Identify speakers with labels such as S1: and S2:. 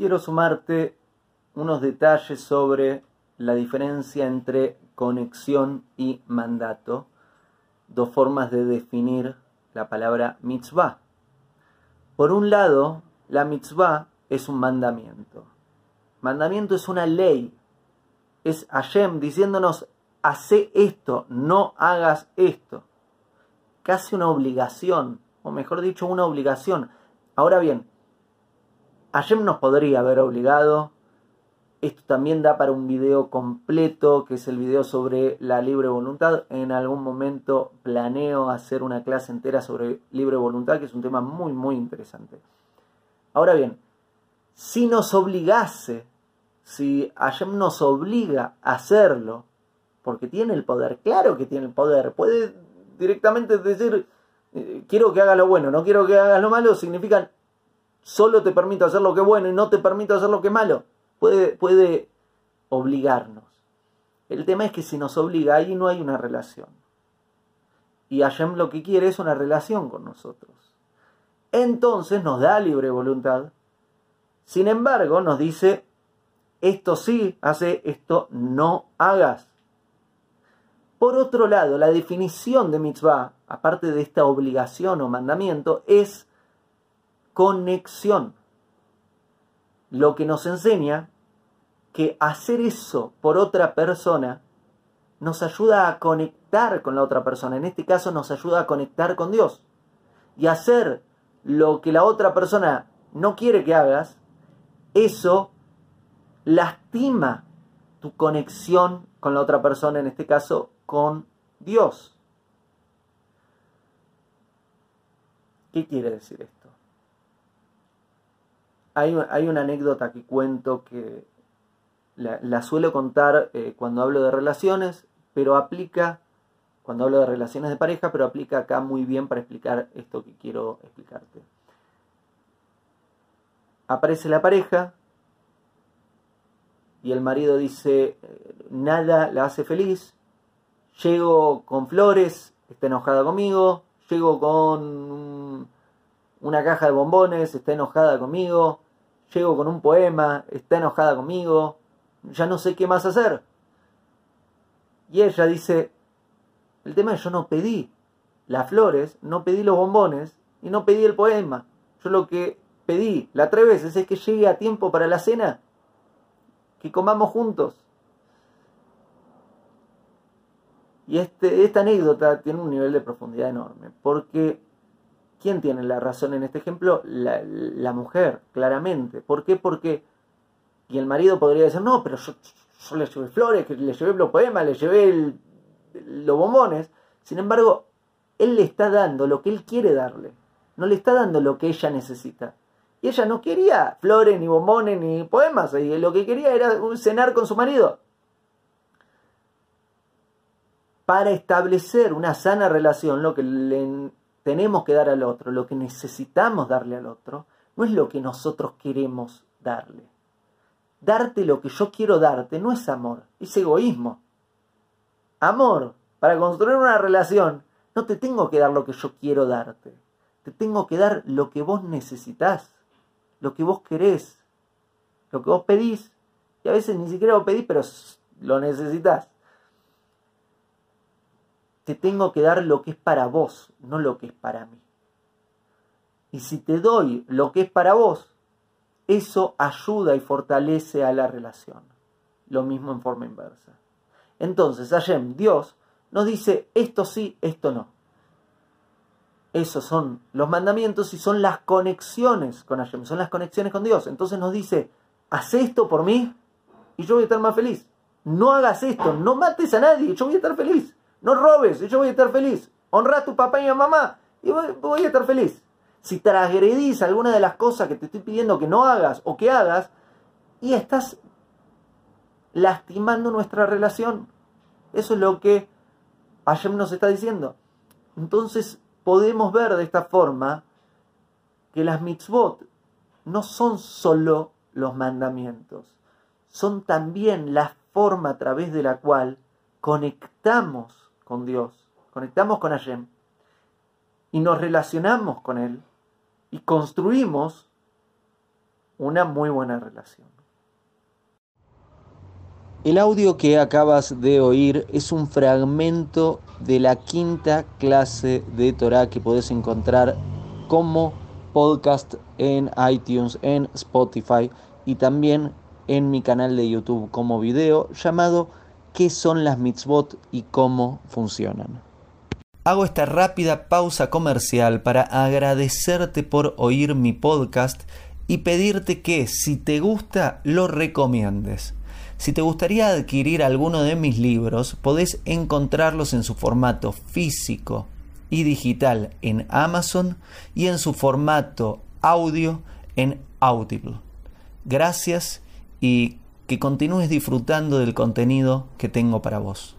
S1: quiero sumarte unos detalles sobre la diferencia entre conexión y mandato, dos formas de definir la palabra mitzvah. Por un lado, la mitzvah es un mandamiento. Mandamiento es una ley. Es Hashem diciéndonos, hace esto, no hagas esto. Casi una obligación, o mejor dicho, una obligación. Ahora bien, Hashem nos podría haber obligado. Esto también da para un video completo, que es el video sobre la libre voluntad. En algún momento planeo hacer una clase entera sobre libre voluntad, que es un tema muy, muy interesante. Ahora bien, si nos obligase, si Hashem nos obliga a hacerlo, porque tiene el poder, claro que tiene el poder, puede directamente decir, eh, quiero que hagas lo bueno, no quiero que hagas lo malo, significa solo te permito hacer lo que es bueno y no te permito hacer lo que es malo. Puede, puede obligarnos. El tema es que si nos obliga, ahí no hay una relación. Y Hashem lo que quiere es una relación con nosotros. Entonces nos da libre voluntad. Sin embargo, nos dice, esto sí hace, esto no hagas. Por otro lado, la definición de mitzvah, aparte de esta obligación o mandamiento, es conexión. Lo que nos enseña que hacer eso por otra persona nos ayuda a conectar con la otra persona. En este caso nos ayuda a conectar con Dios. Y hacer lo que la otra persona no quiere que hagas, eso lastima tu conexión con la otra persona, en este caso con Dios. ¿Qué quiere decir esto? Hay, una anécdota que cuento que la, suelo contar eh, cuando hablo de relaciones, pero aplica, cuando hablo de relaciones de pareja, pero aplica acá muy bien para explicar esto que quiero explicarte. Aparece la pareja y el marido dice, nada la hace feliz, llego con flores, está enojada conmigo, llego con una caja de bombones, está enojada conmigo, llego con un poema, está enojada conmigo, ya no sé qué más hacer. Y ella dice, el tema es yo no pedí las flores, no pedí los bombones y no pedí el poema. Yo lo que pedí la tres veces es que llegue a tiempo para la cena, que comamos juntos. Y este, esta anécdota tiene un nivel de profundidad enorme, porque ¿quién tiene la razón en este ejemplo? La, mujer, claramente. ¿Por qué? Porque, y el marido podría decir, no, pero yo, le llevé flores, le llevé los poemas, le llevé los bombones. Sin embargo, él le está dando lo que él quiere darle, no le está dando lo que ella necesita. Y ella no quería flores, ni bombones, ni poemas, y lo que quería era cenar con su marido. para establecer una sana relación, lo que le tenemos que dar al otro, lo que necesitamos darle al otro, no es lo que nosotros queremos darle. Darte lo que yo quiero darte no es amor, es egoísmo. Amor, para construir una relación, no te tengo que dar lo que yo quiero darte. Te tengo que dar lo que vos necesitas, lo que vos querés, lo que vos pedís. Y a veces ni siquiera lo pedís, pero lo necesitas te tengo que dar lo que es para vos, no lo que es para mí. Y si te doy lo que es para vos, eso ayuda y fortalece a la relación. Lo mismo en forma inversa. Entonces, Hashem, Dios, nos dice esto sí, esto no. Esos son los mandamientos y son las conexiones con Hashem, son las conexiones con Dios. Entonces nos dice, haz esto por mí y yo voy a estar más feliz. No hagas esto, no mates a nadie, yo voy a estar feliz. No robes yo voy a estar feliz. Honra a tu papá y a mamá y voy, a estar feliz. Si transgredís alguna de las cosas que te estoy pidiendo que no hagas o que hagas, y estás lastimando nuestra relación. Eso es lo que Hashem nos está diciendo. Entonces podemos ver de esta forma que las mitzvot no son solo los mandamientos, son también la forma a través de la cual conectamos con Dios, conectamos con Hashem y nos relacionamos con Él y construimos una muy buena relación. El audio que acabas de oír es un fragmento de la quinta clase de Torah que puedes encontrar como podcast en iTunes, en Spotify y también en mi canal de YouTube como video llamado ¿Qué son las mitzvot y cómo funcionan? Hago esta rápida pausa comercial para agradecerte por oír mi podcast y pedirte que si te gusta lo recomiendes. Si te gustaría adquirir alguno de mis libros, podés encontrarlos en su formato físico y digital en Amazon y en su formato audio en Audible. Gracias y que continúes disfrutando del contenido que tengo para vos.